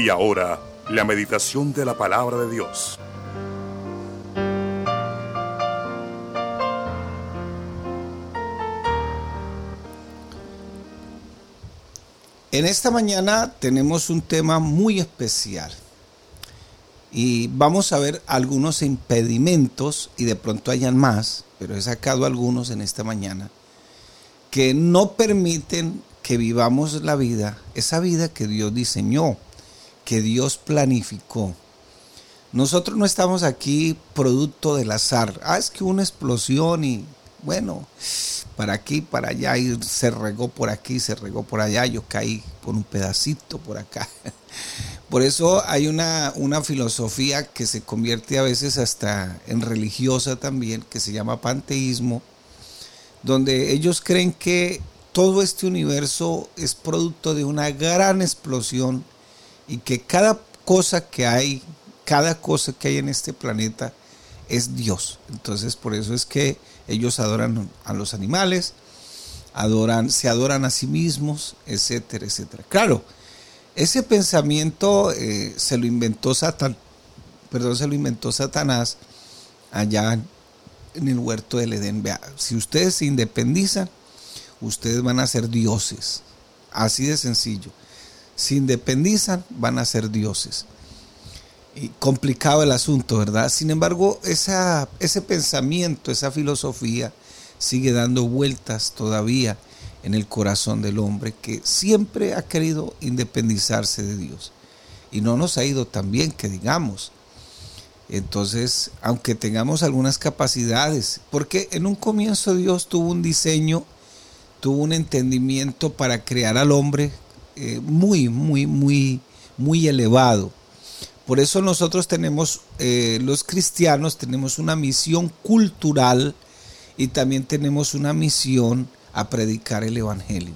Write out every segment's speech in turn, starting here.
Y ahora, la meditación de la palabra de Dios. En esta mañana tenemos un tema muy especial y vamos a ver algunos impedimentos y de pronto hayan más, pero he sacado algunos en esta mañana que no permiten que vivamos la vida, esa vida que Dios diseñó, que Dios planificó. Nosotros no estamos aquí producto del azar. Ah, es que una explosión y bueno, para aquí, para allá, y se regó por aquí, se regó por allá, yo caí por un pedacito por acá. Por eso hay una, una filosofía que se convierte a veces hasta en religiosa también, que se llama panteísmo, donde ellos creen que todo este universo es producto de una gran explosión y que cada cosa que hay, cada cosa que hay en este planeta es Dios. Entonces por eso es que ellos adoran a los animales, adoran, se adoran a sí mismos, etcétera, etcétera. Claro, ese pensamiento eh, se lo inventó Satán, perdón, se lo inventó Satanás allá en el huerto del Edén. Si ustedes se independizan, ustedes van a ser dioses. Así de sencillo. Si independizan, van a ser dioses. Y complicado el asunto, ¿verdad? Sin embargo, esa, ese pensamiento, esa filosofía sigue dando vueltas todavía en el corazón del hombre que siempre ha querido independizarse de Dios. Y no nos ha ido tan bien que digamos. Entonces, aunque tengamos algunas capacidades, porque en un comienzo Dios tuvo un diseño, tuvo un entendimiento para crear al hombre eh, muy, muy, muy, muy elevado. Por eso nosotros tenemos, eh, los cristianos, tenemos una misión cultural y también tenemos una misión a predicar el Evangelio.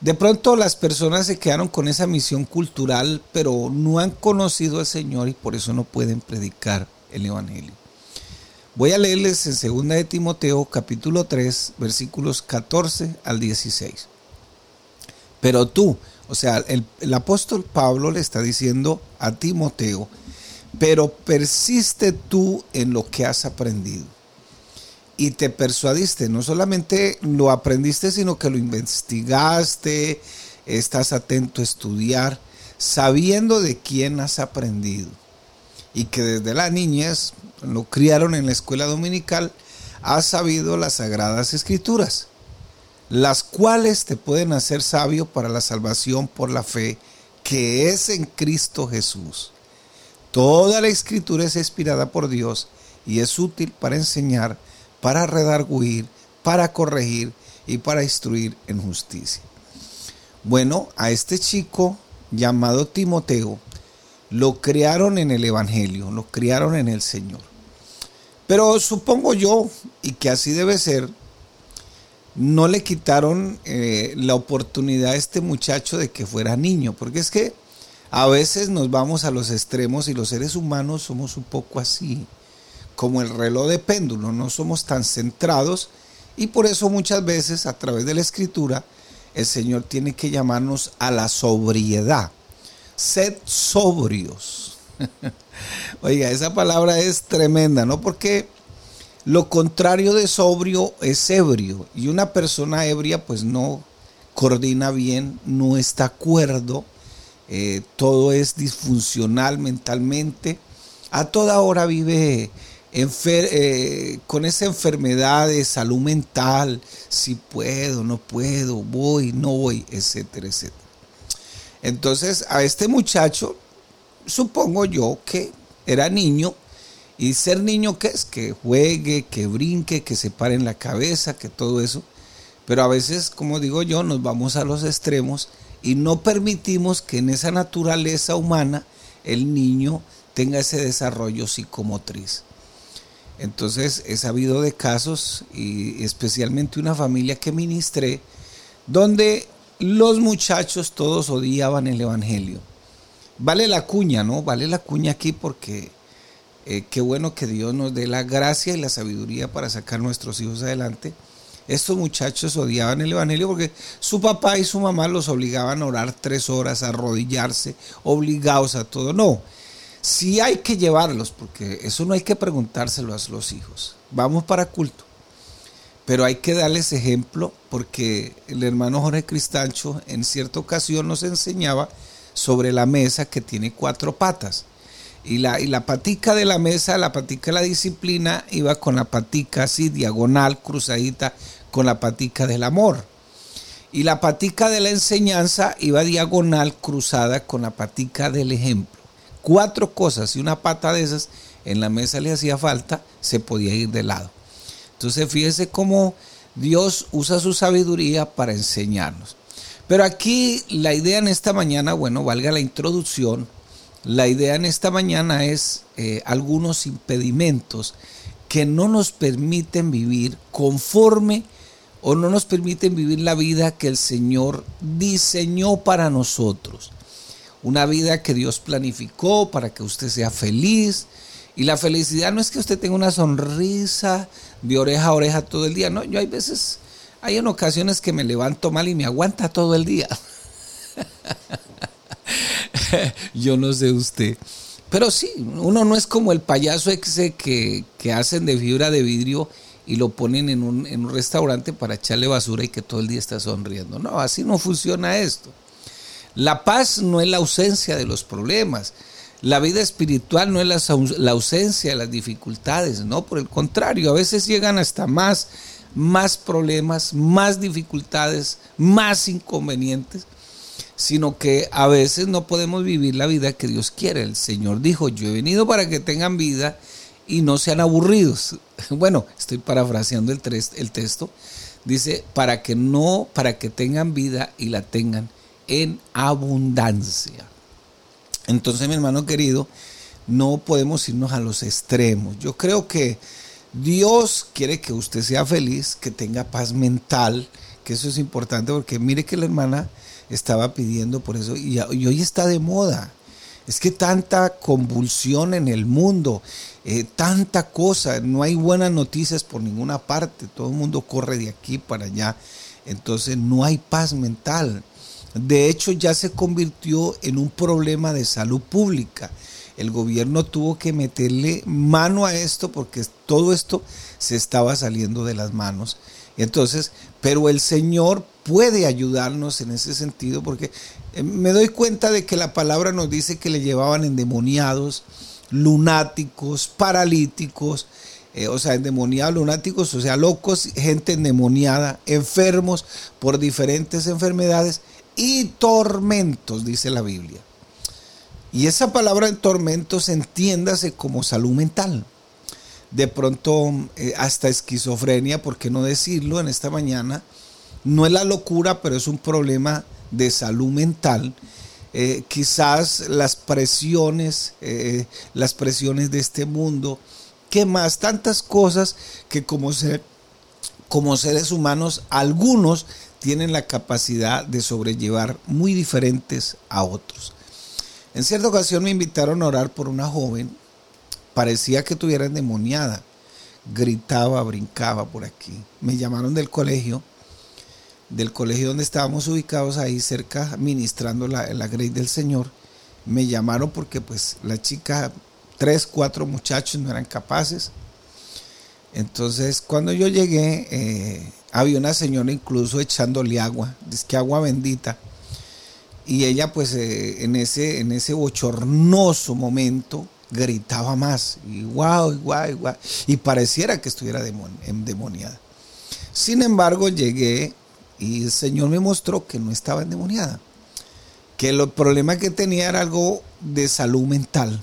De pronto las personas se quedaron con esa misión cultural, pero no han conocido al Señor y por eso no pueden predicar el Evangelio. Voy a leerles en 2 de Timoteo capítulo 3 versículos 14 al 16. Pero tú, o sea, el, apóstol Pablo le está diciendo a Timoteo, pero persiste tú en lo que has aprendido. Y te persuadiste, no solamente lo aprendiste, sino que lo investigaste, estás atento a estudiar, sabiendo de quién has aprendido. Y que desde la niñez, lo criaron en la escuela dominical, has sabido las sagradas escrituras las cuales te pueden hacer sabio para la salvación por la fe que es en Cristo Jesús. Toda la escritura es inspirada por Dios y es útil para enseñar, para redarguir, para corregir y para instruir en justicia. Bueno, a este chico llamado Timoteo lo criaron en el Evangelio, lo criaron en el Señor. Pero supongo yo, y que así debe ser, no le quitaron eh, la oportunidad a este muchacho de que fuera niño, porque es que a veces nos vamos a los extremos y los seres humanos somos un poco así, como el reloj de péndulo, no somos tan centrados y por eso muchas veces a través de la escritura el Señor tiene que llamarnos a la sobriedad. Sed sobrios. Oiga, esa palabra es tremenda, ¿no? Porque lo contrario de sobrio es ebrio y una persona ebria pues no coordina bien, no está acuerdo, eh, todo es disfuncional mentalmente, a toda hora vive eh, con esa enfermedad de salud mental, si puedo, no puedo, voy, no voy, etcétera, etcétera. Entonces a este muchacho, supongo yo que era niño, y ser niño, ¿qué es? Que juegue, que brinque, que se pare en la cabeza, que todo eso. Pero a veces, como digo yo, nos vamos a los extremos y no permitimos que en esa naturaleza humana el niño tenga ese desarrollo psicomotriz. Entonces he sabido de casos, y especialmente una familia que ministré, donde los muchachos todos odiaban el Evangelio. Vale la cuña, ¿no? Vale la cuña aquí porque eh, qué bueno que Dios nos dé la gracia y la sabiduría para sacar nuestros hijos adelante. Estos muchachos odiaban el Evangelio porque su papá y su mamá los obligaban a orar tres horas, a arrodillarse, obligados a todo. No, sí hay que llevarlos, porque eso no hay que preguntárselo a los hijos. Vamos para culto. Pero hay que darles ejemplo porque el hermano Jorge Cristancho en cierta ocasión nos enseñaba sobre la mesa que tiene cuatro patas. Y la, y la patica de la mesa, la patica de la disciplina, iba con la patica así, diagonal, cruzadita, con la patica del amor. Y la patica de la enseñanza iba diagonal, cruzada con la patica del ejemplo. Cuatro cosas y una pata de esas en la mesa le hacía falta, se podía ir de lado. Entonces fíjese cómo Dios usa su sabiduría para enseñarnos. Pero aquí la idea en esta mañana, bueno, valga la introducción, la idea en esta mañana es eh, algunos impedimentos que no nos permiten vivir conforme o no nos permiten vivir la vida que el Señor diseñó para nosotros. Una vida que Dios planificó para que usted sea feliz. Y la felicidad no es que usted tenga una sonrisa de oreja a oreja todo el día. No, yo hay veces, hay en ocasiones que me levanto mal y me aguanta todo el día. Yo no sé usted. Pero sí, uno no es como el payaso que, que hacen de fibra de vidrio y lo ponen en un, en un restaurante para echarle basura y que todo el día está sonriendo. No, así no funciona esto. La paz no es la ausencia de los problemas. La vida espiritual no es la, la, ausencia de las dificultades, no, por el contrario, a veces llegan hasta más, más problemas, más dificultades, más inconvenientes sino que a veces no podemos vivir la vida que Dios quiere. El Señor dijo, yo he venido para que tengan vida y no sean aburridos. Bueno, estoy parafraseando el, el texto. Dice, para que no, para que tengan vida y la tengan en abundancia. Entonces, mi hermano querido, no podemos irnos a los extremos. Yo creo que Dios quiere que usted sea feliz, que tenga paz mental, que eso es importante porque mire que la hermana estaba pidiendo por eso y, hoy está de moda. Es que tanta convulsión en el mundo, eh, tanta cosa, no hay buenas noticias por ninguna parte, todo el mundo corre de aquí para allá, entonces no hay paz mental. De hecho ya se convirtió en un problema de salud pública. El gobierno tuvo que meterle mano a esto porque todo esto se estaba saliendo de las manos. Entonces, pero el Señor puede ayudarnos en ese sentido, porque eh, me doy cuenta de que la palabra nos dice que le llevaban endemoniados, lunáticos, paralíticos, eh, o sea, endemoniados, lunáticos, o sea, locos, gente endemoniada, enfermos por diferentes enfermedades y tormentos, dice la Biblia. Y esa palabra en tormentos entiéndase como salud mental. De pronto eh, hasta esquizofrenia, ¿por qué no decirlo en esta mañana? No es la locura, pero es un problema de salud mental. Eh, quizás las presiones, eh, las presiones de este mundo, ¿qué más? Tantas cosas que como, seres humanos, algunos tienen la capacidad de sobrellevar muy diferentes a otros. En cierta ocasión me invitaron a orar por una joven, parecía que tuviera endemoniada, gritaba, brincaba por aquí. Me llamaron del colegio del colegio donde estábamos ubicados ahí cerca, ministrando la, la del Señor, me llamaron porque pues la chica, tres, cuatro muchachos no eran capaces. Entonces cuando yo llegué, eh, había una señora incluso echándole agua, dice que agua bendita. Y ella pues eh, en, ese, en ese bochornoso momento gritaba más, y guau, guau, guau, y pareciera que estuviera endemoniada. Sin embargo, llegué y el Señor me mostró que no estaba endemoniada, que el problema que tenía era algo de salud mental.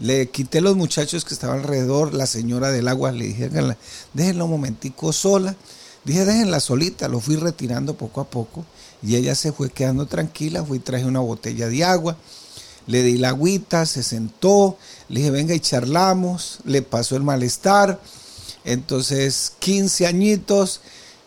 Le quité los muchachos que estaban alrededor, la señora del agua, le dije, déjenla un momentico sola. Dije, déjenla solita, lo fui retirando poco a poco y ella se fue quedando tranquila, fui traje una botella de agua, le di la agüita, se sentó, le dije, venga y charlamos, le pasó el malestar. Entonces, 15 añitos,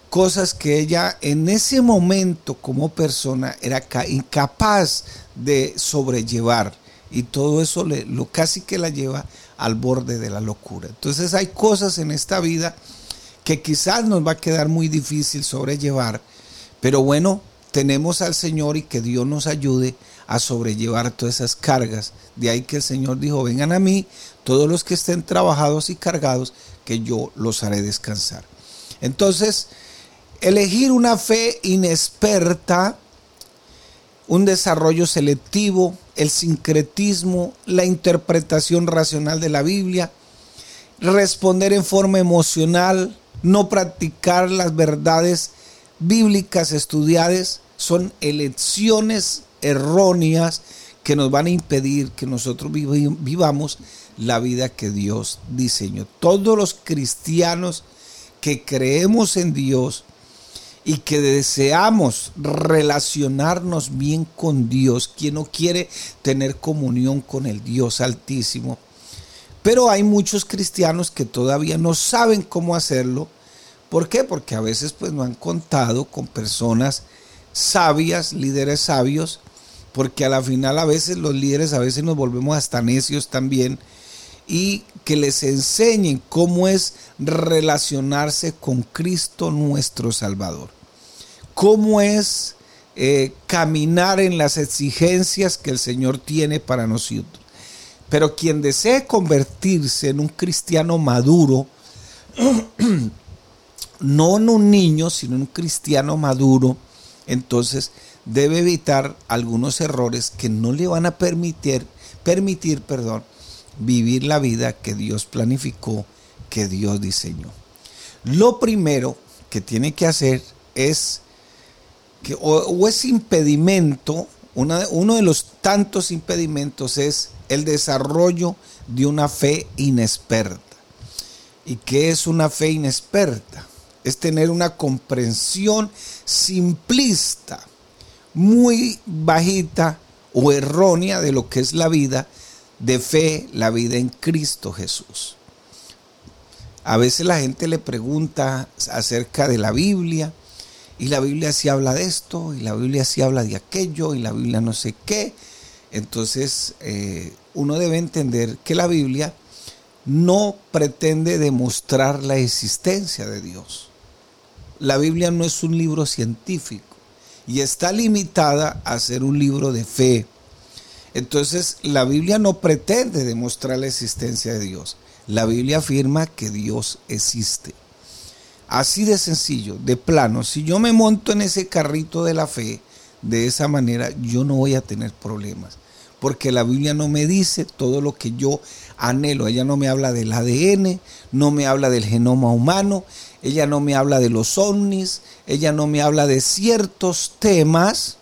cosas que ella en ese momento como persona era incapaz de sobrellevar y todo eso lo casi que la lleva al borde de la locura. Entonces hay cosas en esta vida que quizás nos va a quedar muy difícil sobrellevar, pero bueno, tenemos al Señor y que Dios nos ayude a sobrellevar todas esas cargas. De ahí que el Señor dijo, vengan a mí todos los que estén trabajados y cargados, que yo los haré descansar. Entonces, elegir una fe inexperta, un desarrollo selectivo, el sincretismo, la interpretación racional de la Biblia, responder en forma emocional, no practicar las verdades bíblicas estudiadas, son elecciones erróneas que nos van a impedir que nosotros vivamos la vida que Dios diseñó. Todos los cristianos que creemos en Dios y que deseamos relacionarnos bien con Dios, quien no quiere tener comunión con el Dios Altísimo. Pero hay muchos cristianos que todavía no saben cómo hacerlo. ¿Por qué? Porque a veces pues no han contado con personas sabias, líderes sabios, porque a la final a veces los líderes a veces nos volvemos hasta necios también y que les enseñen cómo es relacionarse con Cristo nuestro Salvador. Cómo es eh, caminar en las exigencias que el Señor tiene para nosotros. Pero quien desee convertirse en un cristiano maduro, no en un niño, sino en un cristiano maduro, entonces debe evitar algunos errores que no le van a permitir, permitir, perdón, vivir la vida que Dios planificó, que Dios diseñó. Lo primero que tiene que hacer es que, o, es impedimento, uno de los tantos impedimentos es el desarrollo de una fe inexperta. ¿Y qué es una fe inexperta? Es tener una comprensión simplista, muy bajita o errónea de lo que es la vida de fe la vida en Cristo Jesús. A veces la gente le pregunta acerca de la Biblia y la Biblia sí habla de esto y la Biblia sí habla de aquello y la Biblia no sé qué. Entonces eh, uno debe entender que la Biblia no pretende demostrar la existencia de Dios. La Biblia no es un libro científico y está limitada a ser un libro de fe entonces, la Biblia no pretende demostrar la existencia de Dios. La Biblia afirma que Dios existe. Así de sencillo, de plano, si yo me monto en ese carrito de la fe, de esa manera yo no voy a tener problemas. Porque la Biblia no me dice todo lo que yo anhelo. Ella no me habla del ADN, no me habla del genoma humano, ella no me habla de los ovnis, ella no me habla de ciertos temas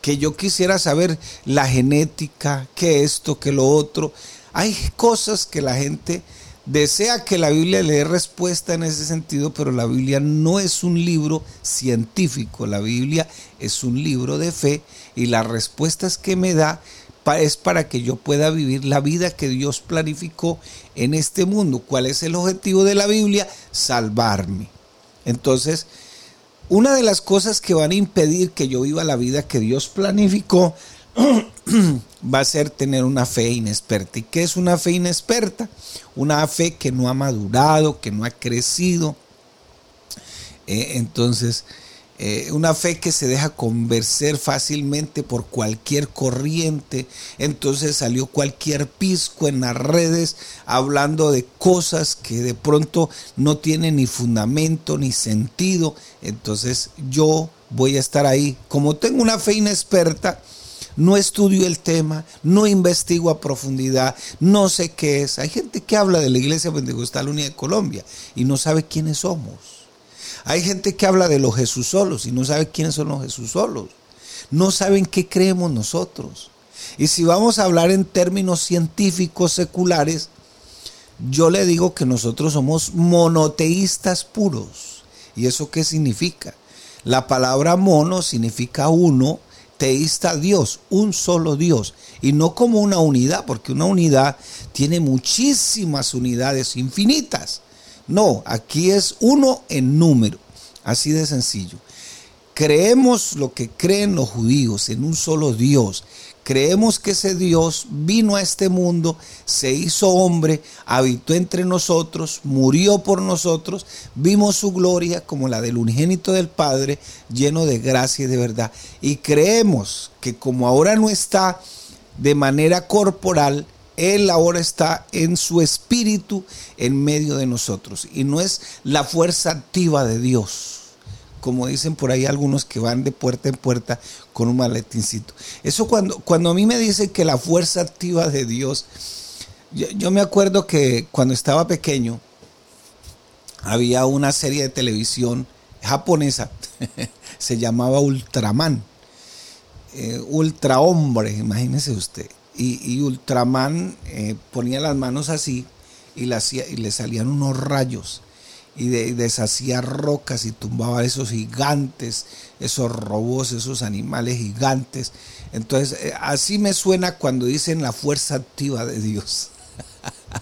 que yo quisiera saber la genética, que esto, que lo otro. Hay cosas que la gente desea que la Biblia le dé respuesta en ese sentido, pero la Biblia no es un libro científico, la Biblia es un libro de fe y las respuestas que me da es para que yo pueda vivir la vida que Dios planificó en este mundo. ¿Cuál es el objetivo de la Biblia? Salvarme. Entonces, una de las cosas que van a impedir que yo viva la vida que Dios planificó va a ser tener una fe inexperta. ¿Y qué es una fe inexperta? Una fe que no ha madurado, que no ha crecido. Eh, entonces, eh, una fe que se deja convencer fácilmente por cualquier corriente. Entonces salió cualquier pisco en las redes hablando de cosas que de pronto no tienen ni fundamento ni sentido. Entonces yo voy a estar ahí. Como tengo una fe inexperta, no estudio el tema, no investigo a profundidad, no sé qué es. Hay gente que habla de la Iglesia Pentecostal Unida de Colombia y no sabe quiénes somos. Hay gente que habla de los Jesús solos y no sabe quiénes son los Jesús solos. No saben qué creemos nosotros. Y si vamos a hablar en términos científicos seculares, yo le digo que nosotros somos monoteístas puros. ¿Y eso qué significa? La palabra mono significa uno, Dios, un solo Dios. Y no como una unidad, porque una unidad tiene muchísimas unidades infinitas. No, aquí es uno en número, así de sencillo. Creemos lo que creen los judíos en un solo Dios, Creemos que ese Dios vino a este mundo, se hizo hombre, habitó entre nosotros, murió por nosotros, vimos su gloria como la del unigénito del Padre, lleno de gracia y de verdad. Y creemos que como ahora no está de manera corporal, él ahora está en su espíritu en medio de nosotros. Y no es la fuerza activa de Dios, como dicen por ahí algunos que van de puerta en puerta con un maletincito. Eso cuando, cuando a mí me dicen que la fuerza activa de Dios, yo, me acuerdo que cuando estaba pequeño había una serie de televisión japonesa, se llamaba Ultraman, eh, Ultra Hombre, imagínese usted. Y, Ultraman eh, ponía las manos así y, y, le salían unos rayos y, deshacía rocas y tumbaba esos gigantes, esos robots, esos animales gigantes. Entonces, eh, así me suena cuando dicen la fuerza activa de Dios.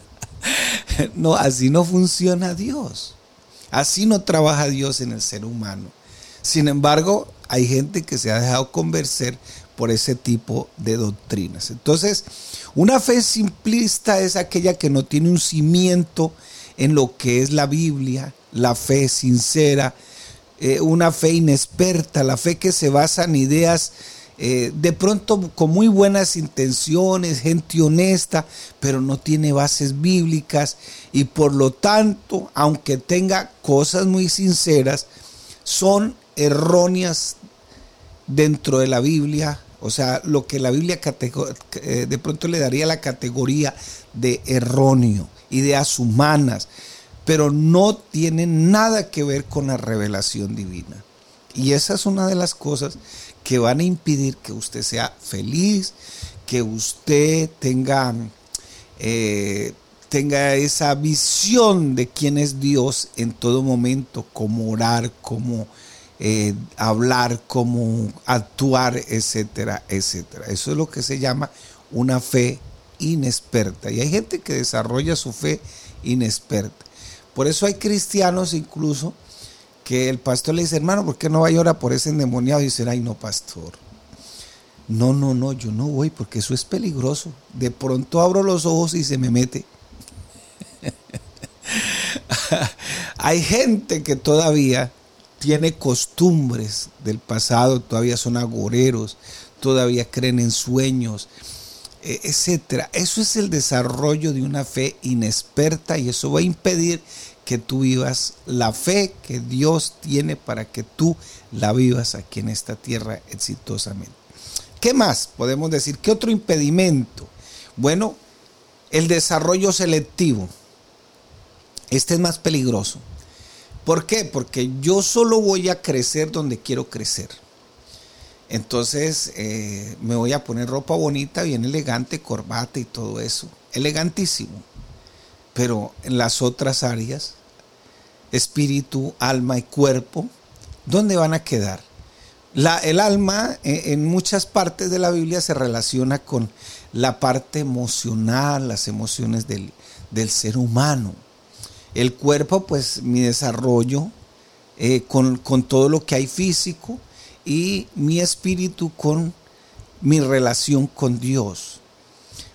no, así no funciona Dios. Así no trabaja Dios en el ser humano. Sin embargo, hay gente que se ha dejado convencer por ese tipo de doctrinas. Entonces, una fe simplista es aquella que no tiene un cimiento en lo que es la Biblia, la fe sincera, eh, una fe inexperta, la fe que se basa en ideas eh, de pronto con muy buenas intenciones, gente honesta, pero no tiene bases bíblicas y por lo tanto, aunque tenga cosas muy sinceras, son erróneas dentro de la Biblia, o sea, lo que la Biblia eh, de pronto le daría la categoría de erróneo, ideas humanas, pero no tienen nada que ver con la revelación divina. Y esa es una de las cosas que van a impedir que usted sea feliz, que usted tenga, eh, tenga esa visión de quién es Dios en todo momento, cómo orar, cómo eh, hablar, cómo actuar, etcétera, etcétera. Eso es lo que se llama una fe inexperta. Y hay gente que desarrolla su fe inexperta. Por eso hay cristianos incluso que el pastor le dice, hermano, ¿por qué no va a orar por ese endemoniado? Y dice, ay, no, pastor. No, no, no, yo no voy porque eso es peligroso. De pronto abro los ojos y se me mete. hay gente que todavía tiene costumbres del pasado, todavía son agoreros, todavía creen en sueños, etcétera. Eso es el desarrollo de una fe inexperta y eso va a impedir que tú vivas la fe que Dios tiene para que tú la vivas aquí en esta tierra exitosamente. ¿Qué más podemos decir? ¿Qué otro impedimento? Bueno, el desarrollo selectivo. Este es más peligroso. ¿Por qué? Porque yo solo voy a crecer donde quiero crecer. Entonces eh, me voy a poner ropa bonita, bien elegante, corbata y todo eso. Elegantísimo. Pero en las otras áreas, espíritu, alma y cuerpo, ¿dónde van a quedar? El alma eh, en muchas partes de la Biblia se relaciona con la parte emocional, las emociones del, del ser humano. El cuerpo, pues mi desarrollo eh, con, con todo lo que hay físico y mi espíritu con mi relación con Dios.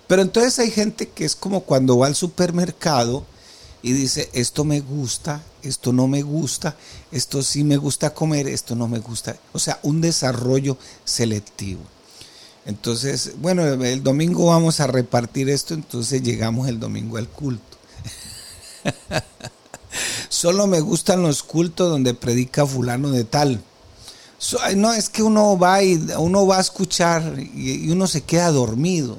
Pero entonces hay gente que es como cuando va al supermercado y dice, esto me gusta, esto no me gusta, esto sí me gusta comer, esto no me gusta. O sea, un desarrollo selectivo. Entonces, bueno, el domingo vamos a repartir esto, entonces llegamos el domingo al culto. Solo me gustan los cultos donde predica fulano de tal. No, es que uno va y uno va a escuchar y, uno se queda dormido.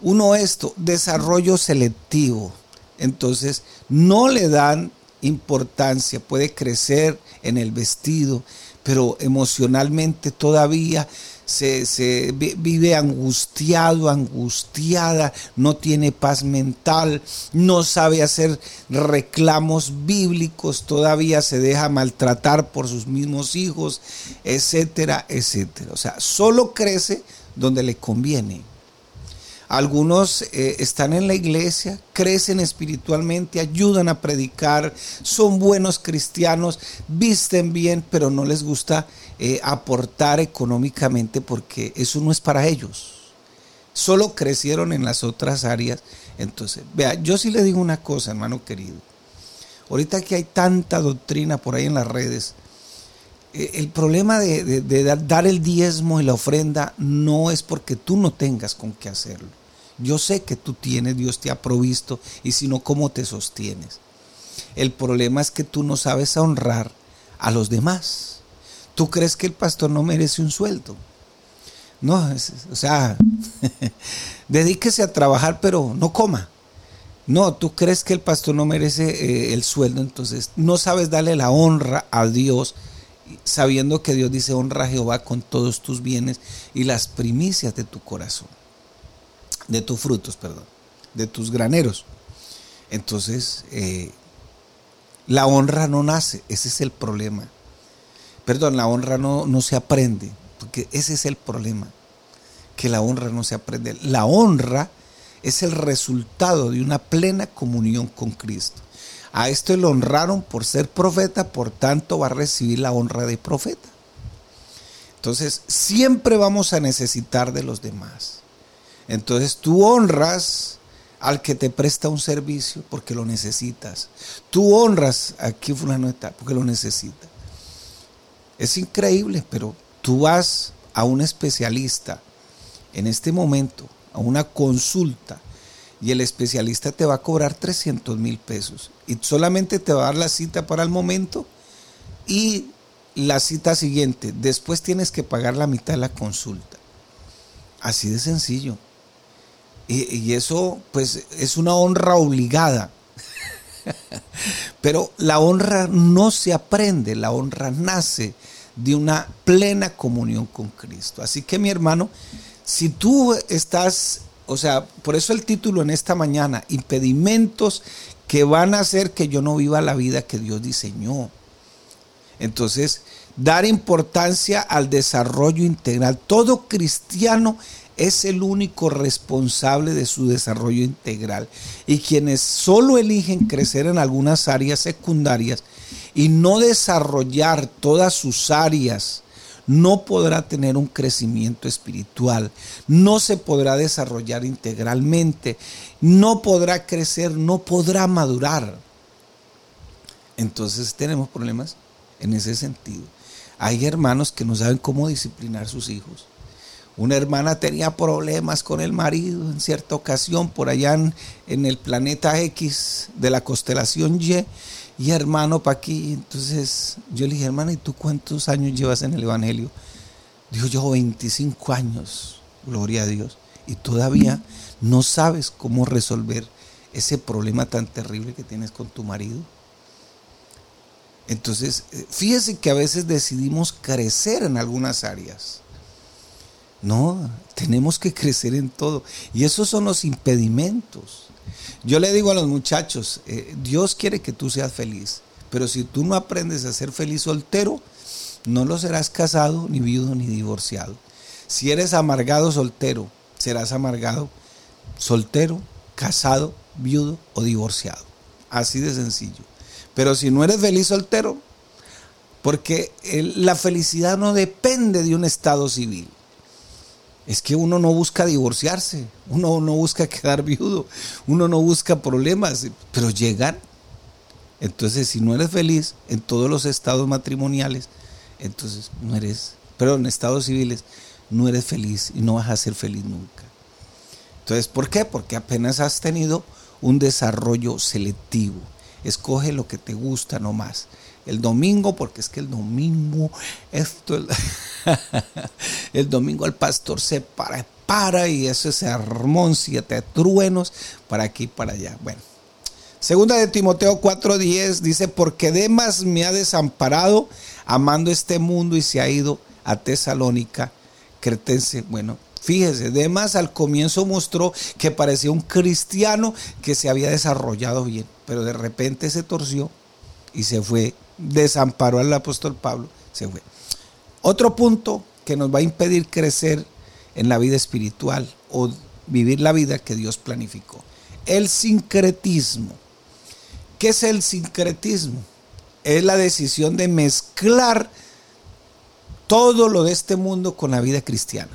Uno esto, desarrollo selectivo. Entonces, no le dan importancia, puede crecer en el vestido, pero emocionalmente todavía se, vive angustiado, angustiada, no tiene paz mental, no sabe hacer reclamos bíblicos, todavía se deja maltratar por sus mismos hijos, etcétera, etcétera. O sea, solo crece donde le conviene. Algunos eh, están en la iglesia, crecen espiritualmente, ayudan a predicar, son buenos cristianos, visten bien, pero no les gusta eh, aportar económicamente porque eso no es para ellos. solo crecieron en las otras áreas. Entonces, vea, yo sí le digo una cosa, hermano querido. Ahorita que hay tanta doctrina por ahí en las redes, eh, el problema de, dar el diezmo y la ofrenda no es porque tú no tengas con qué hacerlo. Yo sé que tú tienes, Dios te ha provisto, y si no, ¿cómo te sostienes? El problema es que tú no sabes honrar a los demás. Tú crees que el pastor no merece un sueldo. No, o sea, dedíquese a trabajar, pero no coma. No, tú crees que el pastor no merece eh, el sueldo, entonces no sabes darle la honra a Dios, sabiendo que Dios dice honra a Jehová con todos tus bienes y las primicias de tu corazón, de tus frutos, perdón, de tus graneros. Entonces, eh, la honra no nace, ese es el problema. Perdón, la honra no, no se aprende, porque ese es el problema, que la honra no se aprende. La honra es el resultado de una plena comunión con Cristo. A esto le honraron por ser profeta, por tanto va a recibir la honra de profeta. Entonces, siempre vamos a necesitar de los demás. Entonces, tú honras al que te presta un servicio porque lo necesitas. Tú honras a quien fulano está porque lo necesita. Es increíble, pero tú vas a un especialista en este momento a una consulta y el especialista te va a cobrar 300 mil pesos y solamente te va a dar la cita para el momento y la cita siguiente. Después tienes que pagar la mitad de la consulta. Así de sencillo. Y, eso pues es una honra obligada. Pero la honra no se aprende, la honra nace de una plena comunión con Cristo. Así que mi hermano, si tú estás, o sea, por eso el título en esta mañana, impedimentos que van a hacer que yo no viva la vida que Dios diseñó. Entonces, dar importancia al desarrollo integral. Todo cristiano es el único responsable de su desarrollo integral. Y quienes solo eligen crecer en algunas áreas secundarias y no desarrollar todas sus áreas no podrá tener un crecimiento espiritual, no se podrá desarrollar integralmente, no podrá crecer, no podrá madurar. Entonces tenemos problemas en ese sentido. Hay hermanos que no saben cómo disciplinar sus hijos. Una hermana tenía problemas con el marido en cierta ocasión por allá en, el planeta X de la constelación Y y hermano, para aquí. Entonces yo le dije, hermano, ¿y tú cuántos años llevas en el Evangelio? Dijo, yo 25 años, gloria a Dios. Y todavía no sabes cómo resolver ese problema tan terrible que tienes con tu marido. Entonces, eh, fíjese que a veces decidimos crecer en algunas áreas. No, tenemos que crecer en todo. Y esos son los impedimentos. Yo le digo a los muchachos, eh, Dios quiere que tú seas feliz, pero si tú no aprendes a ser feliz soltero, no lo serás casado, ni viudo, ni divorciado. Si eres amargado soltero, serás amargado soltero, casado, viudo o divorciado. Así de sencillo. Pero si no eres feliz soltero, porque la felicidad no depende de un estado civil es que uno no busca divorciarse, uno no busca quedar viudo, uno no busca problemas, pero llegar. Entonces, si no eres feliz en todos los estados matrimoniales, entonces no eres, pero en estados civiles, no eres feliz y no vas a ser feliz nunca. Entonces, ¿por qué? Porque apenas has tenido un desarrollo selectivo. Escoge lo que te gusta nomás el domingo, porque es que el domingo, esto, el, domingo el pastor se para, para y eso es sermón, siete truenos, para aquí y para allá. Bueno, segunda de Timoteo 4:10 dice, porque Demas me ha desamparado amando este mundo y se ha ido a Tesalónica, cretense. Bueno, Fíjese, Demas al comienzo mostró que parecía un cristiano que se había desarrollado bien, pero de repente se torció y se fue desamparó al apóstol Pablo, se fue. Otro punto que nos va a impedir crecer en la vida espiritual o vivir la vida que Dios planificó. El sincretismo. ¿Qué es el sincretismo? Es la decisión de mezclar todo lo de este mundo con la vida cristiana.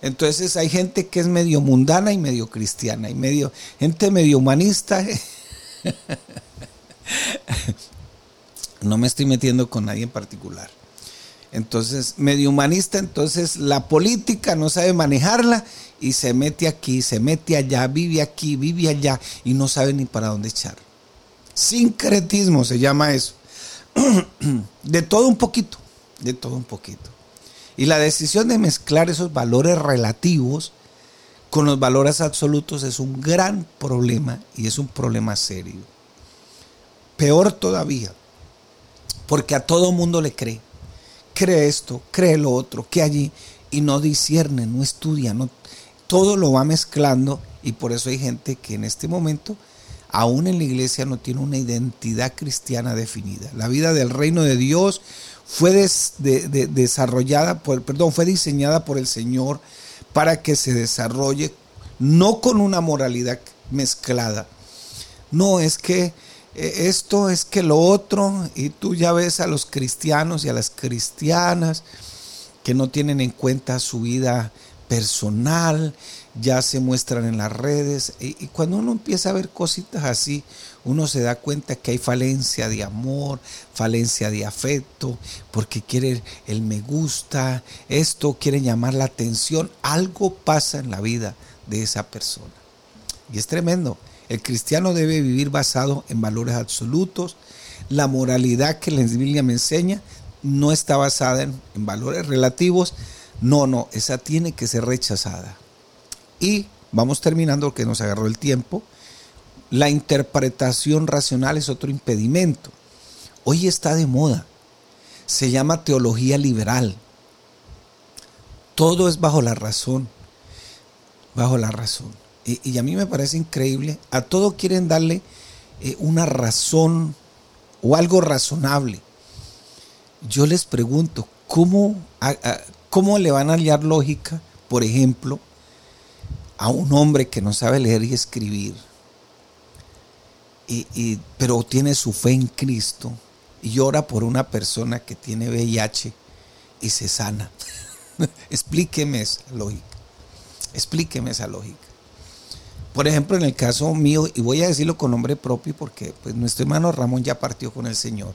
Entonces hay gente que es medio mundana y medio cristiana, y medio, gente medio humanista. no me estoy metiendo con nadie en particular. Entonces, medio humanista, entonces la política no sabe manejarla y se mete aquí, se mete allá, vive aquí, vive allá y no sabe ni para dónde echar. Sincretismo se llama eso. De todo un poquito, de todo un poquito. Y la decisión de mezclar esos valores relativos con los valores absolutos es un gran problema y es un problema serio. Peor todavía, porque a todo mundo le cree cree esto, cree lo otro, que allí, y no discierne, no estudia, no, todo lo va mezclando y por eso hay gente que en este momento, aún en la iglesia, no tiene una identidad cristiana definida. La vida del reino de Dios fue desarrollada, por, perdón, fue diseñada por el Señor para que se desarrolle no con una moralidad mezclada. No es que esto es que lo otro, y tú ya ves a los cristianos y a las cristianas que no tienen en cuenta su vida personal, ya se muestran en las redes, y, cuando uno empieza a ver cositas así, uno se da cuenta que hay falencia de amor, falencia de afecto, porque quiere el me gusta, esto quiere llamar la atención, algo pasa en la vida de esa persona. Y es tremendo. El cristiano debe vivir basado en valores absolutos. La moralidad que la Biblia me enseña no está basada en, valores relativos. No, no, esa tiene que ser rechazada. Y vamos terminando porque nos agarró el tiempo. La interpretación racional es otro impedimento. Hoy está de moda. Se llama teología liberal. Todo es bajo la razón. Bajo la razón y, a mí me parece increíble, a todo quieren darle eh, una razón o algo razonable. Yo les pregunto, ¿cómo, ¿cómo le van a hallar lógica, por ejemplo, a un hombre que no sabe leer y escribir, y, pero tiene su fe en Cristo y ora por una persona que tiene VIH y se sana? Explíqueme esa lógica. Explíqueme esa lógica. Por ejemplo, en el caso mío, y voy a decirlo con nombre propio porque pues, nuestro hermano Ramón ya partió con el Señor.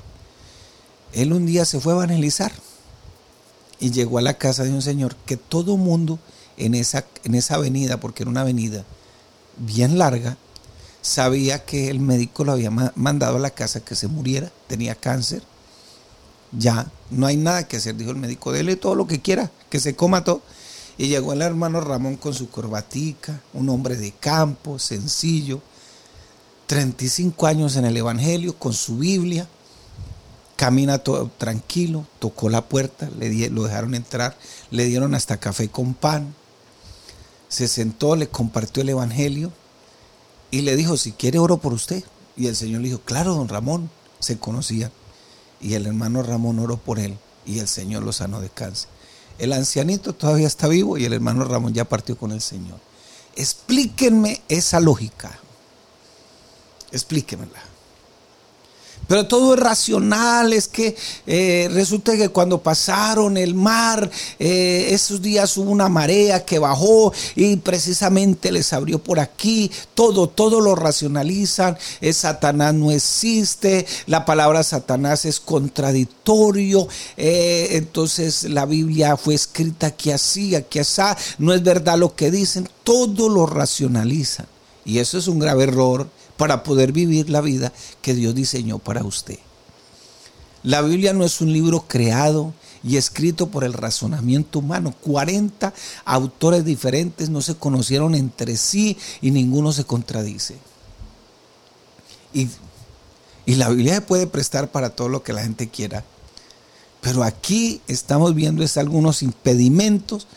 Él un día se fue a evangelizar y llegó a la casa de un señor que todo mundo en esa, en esa avenida, porque era una avenida bien larga, sabía que el médico lo había mandado a la casa que se muriera, tenía cáncer. Ya, no hay nada que hacer, dijo el médico, dele todo lo que quiera, que se coma todo. Y llegó el hermano Ramón con su corbatica, un hombre de campo, sencillo, 35 años en el Evangelio, con su Biblia, camina todo tranquilo, tocó la puerta, le lo dejaron entrar, le dieron hasta café con pan, se sentó, le compartió el Evangelio y le dijo, si quiere oro por usted. Y el Señor le dijo, claro, don Ramón, se conocía. Y el hermano Ramón oró por él y el Señor lo sanó de cáncer. El ancianito todavía está vivo y el hermano Ramón ya partió con el Señor. Explíquenme esa lógica. Explíquenmela. Pero todo es racional, es que eh, resulta que cuando pasaron el mar, eh, esos días hubo una marea que bajó y precisamente les abrió por aquí, todo, todo lo racionalizan, Satanás no existe, la palabra Satanás es contradictorio, eh, entonces la Biblia fue escrita aquí así, aquí así, no es verdad lo que dicen, todo lo racionalizan. Y eso es un grave error para poder vivir la vida que Dios diseñó para usted. La Biblia no es un libro creado y escrito por el razonamiento humano. 40 autores diferentes no se conocieron entre sí y ninguno se contradice. Y, y la Biblia se puede prestar para todo lo que la gente quiera. Pero aquí estamos viendo es algunos impedimentos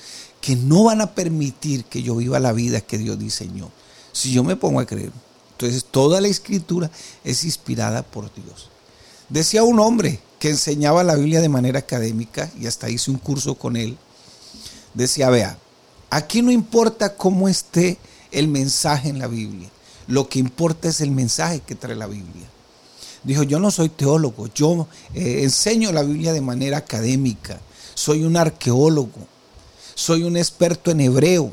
que no van a permitir que yo viva la vida que Dios diseñó. Si yo me pongo a creer entonces toda la escritura es inspirada por Dios. Decía un hombre que enseñaba la Biblia de manera académica y hasta hice un curso con él. Decía, vea, aquí no importa cómo esté el mensaje en la Biblia. Lo que importa es el mensaje que trae la Biblia. Dijo, yo no soy teólogo, yo eh, enseño la Biblia de manera académica, soy un arqueólogo, soy un experto en hebreo,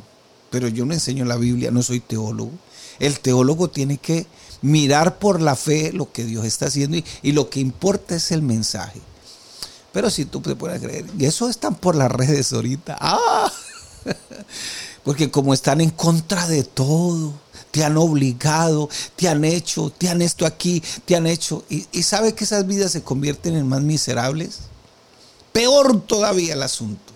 pero yo no enseño la Biblia, no soy teólogo. El teólogo tiene que mirar por la fe lo que Dios está haciendo y, lo que importa es el mensaje. Pero si tú te puedes creer, y eso están por las redes ahorita. ¡Ah! Porque como están en contra de todo, te han obligado, te han hecho, te han esto aquí, te han hecho. Y, y sabe que esas vidas se convierten en más miserables. Peor todavía el asunto.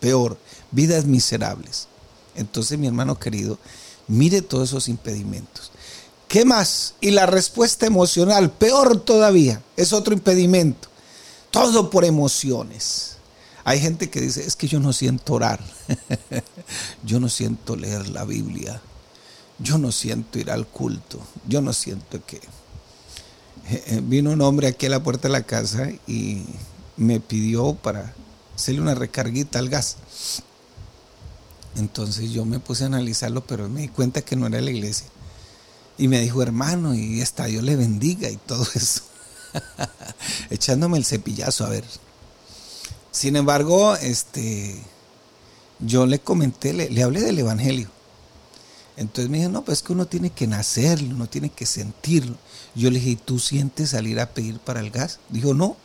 Peor, vidas miserables. Entonces, mi hermano querido, mire todos esos impedimentos. ¿Qué más? Y la respuesta emocional, peor todavía, es otro impedimento. Todo por emociones. Hay gente que dice, es que yo no siento orar, yo no siento leer la Biblia, yo no siento ir al culto, yo no siento que... Eh, eh, vino un hombre aquí a la puerta de la casa y me pidió para hacerle una recarguita al gas. Entonces yo me puse a analizarlo, pero me di cuenta que no era la iglesia. Y me dijo, hermano, y hasta Dios le bendiga y todo eso. Echándome el cepillazo, a ver. Sin embargo, este, yo le comenté, le, hablé del Evangelio. Entonces me dijo, no, pues es que uno tiene que nacerlo, uno tiene que sentirlo. Yo le dije, ¿y tú sientes salir a pedir para el gas? Dijo, no,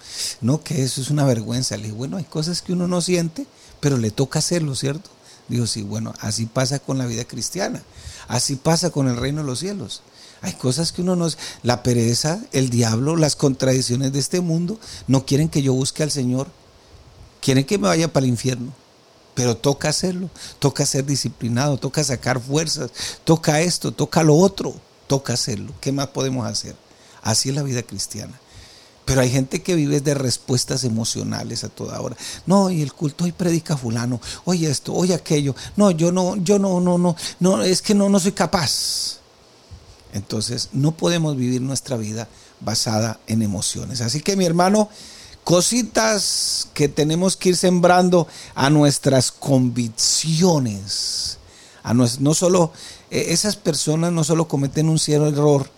no, que eso es una vergüenza. Le dije, bueno, hay cosas que uno no siente, pero le toca hacerlo, ¿cierto? Dijo, sí, bueno, así pasa con la vida cristiana, así pasa con el reino de los cielos. Hay cosas que uno no... La pereza, el diablo, las contradicciones de este mundo no quieren que yo busque al Señor, quieren que me vaya para el infierno. Pero toca hacerlo, toca ser disciplinado, toca sacar fuerzas, toca esto, toca lo otro, toca hacerlo. ¿Qué más podemos hacer? Así es la vida cristiana. Pero hay gente que vive de respuestas emocionales a toda hora. No, y el culto hoy predica fulano, oye esto, oye aquello. No, yo no, yo no, no, no, no, es que no, no soy capaz. Entonces, no podemos vivir nuestra vida basada en emociones. Así que mi hermano, cositas que tenemos que ir sembrando a nuestras convicciones. A no, no solo e, esas personas no solo cometen un cierto error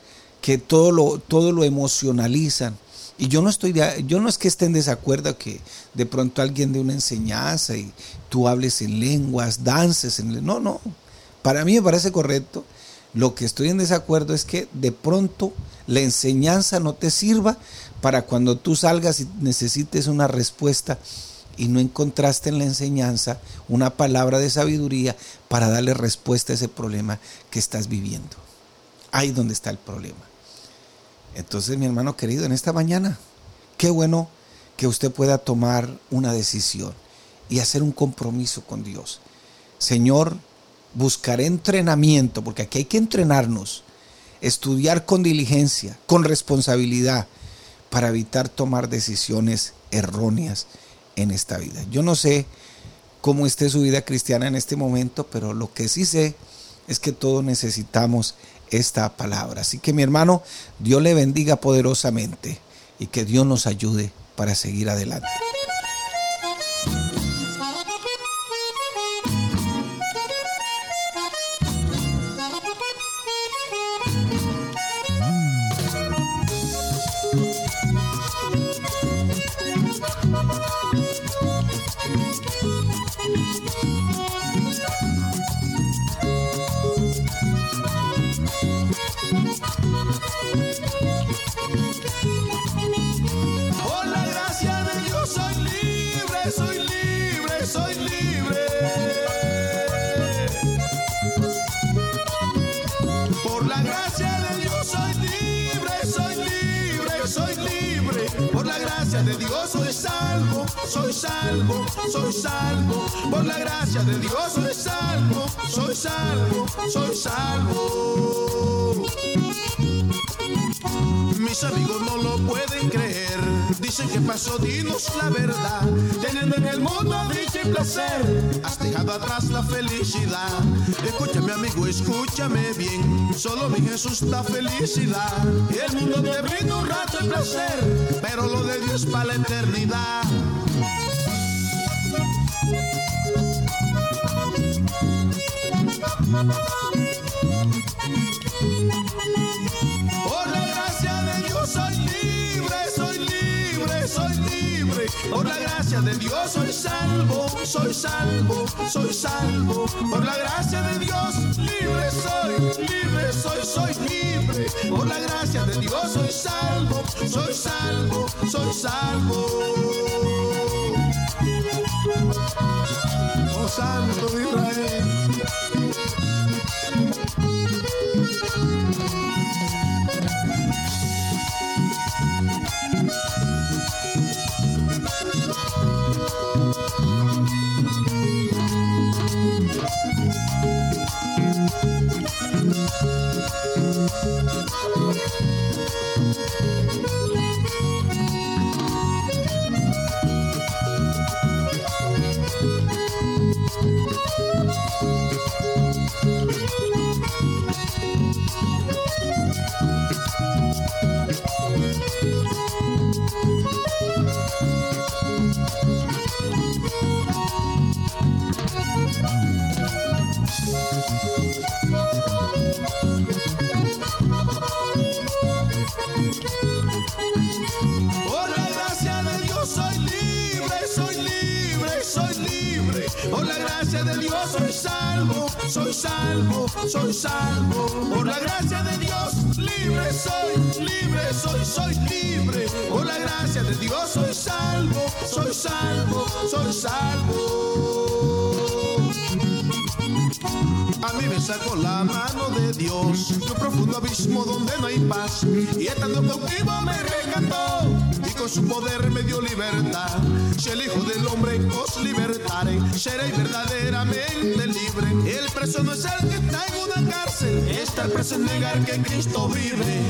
que todo lo, todo lo emocionalizan, y yo no estoy yo no es que esté en desacuerdo que de pronto alguien dé una enseñanza y tú hables en lenguas, dances en no, no. Para mí me parece correcto. Lo que estoy en desacuerdo es que de pronto la enseñanza no te sirva para cuando tú salgas y necesites una respuesta y no encontraste en la enseñanza una palabra de sabiduría para darle respuesta a ese problema que estás viviendo. Ahí donde está el problema. Entonces, mi hermano querido, en esta mañana, qué bueno que usted pueda tomar una decisión y hacer un compromiso con Dios. Señor, buscaré entrenamiento, porque aquí hay que entrenarnos, estudiar con diligencia, con responsabilidad, para evitar tomar decisiones erróneas en esta vida. Yo no sé cómo esté su vida cristiana en este momento, pero lo que sí sé es que todos necesitamos esta palabra. Así que mi hermano, Dios le bendiga poderosamente y que Dios nos ayude para seguir adelante. De Dios soy salvo, soy salvo, soy salvo. Por la gracia de Dios soy salvo, soy salvo, soy salvo. Mis amigos no lo pueden creer. Dicen que pasó, dinos la verdad. Teniendo en el mundo dicha y placer, has dejado atrás la felicidad. Escúchame, amigo, escúchame bien. Solo mi Jesús da felicidad. Y el mundo te brinda un rato de placer, pero lo de Dios para la eternidad. Por la gracia de Dios soy salvo, soy salvo, soy salvo, por la gracia de Dios libre soy, libre soy, soy libre, por la gracia de Dios soy salvo, soy salvo, soy salvo. Oh Santo de Israel. Salvo, soy salvo. A mí me sacó la mano de Dios de un profundo abismo donde no hay paz. Y estando cautivo me rescató y con su poder me dio libertad. Si el Hijo del Hombre os libertare, seréis verdaderamente libre. El preso no es el que está en una cárcel, está el preso en negar que Cristo vive.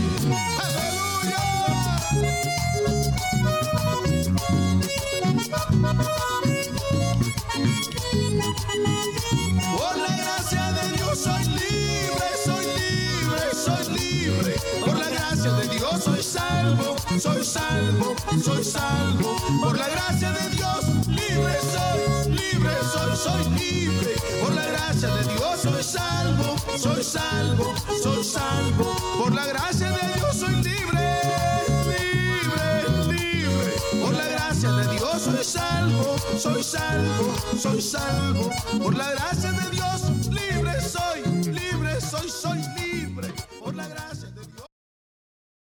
Soy salvo, soy salvo. Por la gracia de Dios libre soy, libre soy, soy libre. Por la gracia de Dios soy salvo, soy salvo, soy salvo. Por la gracia de Dios soy libre, libre, libre. Por la gracia de Dios soy salvo, soy salvo, soy salvo. Por la gracia de Dios.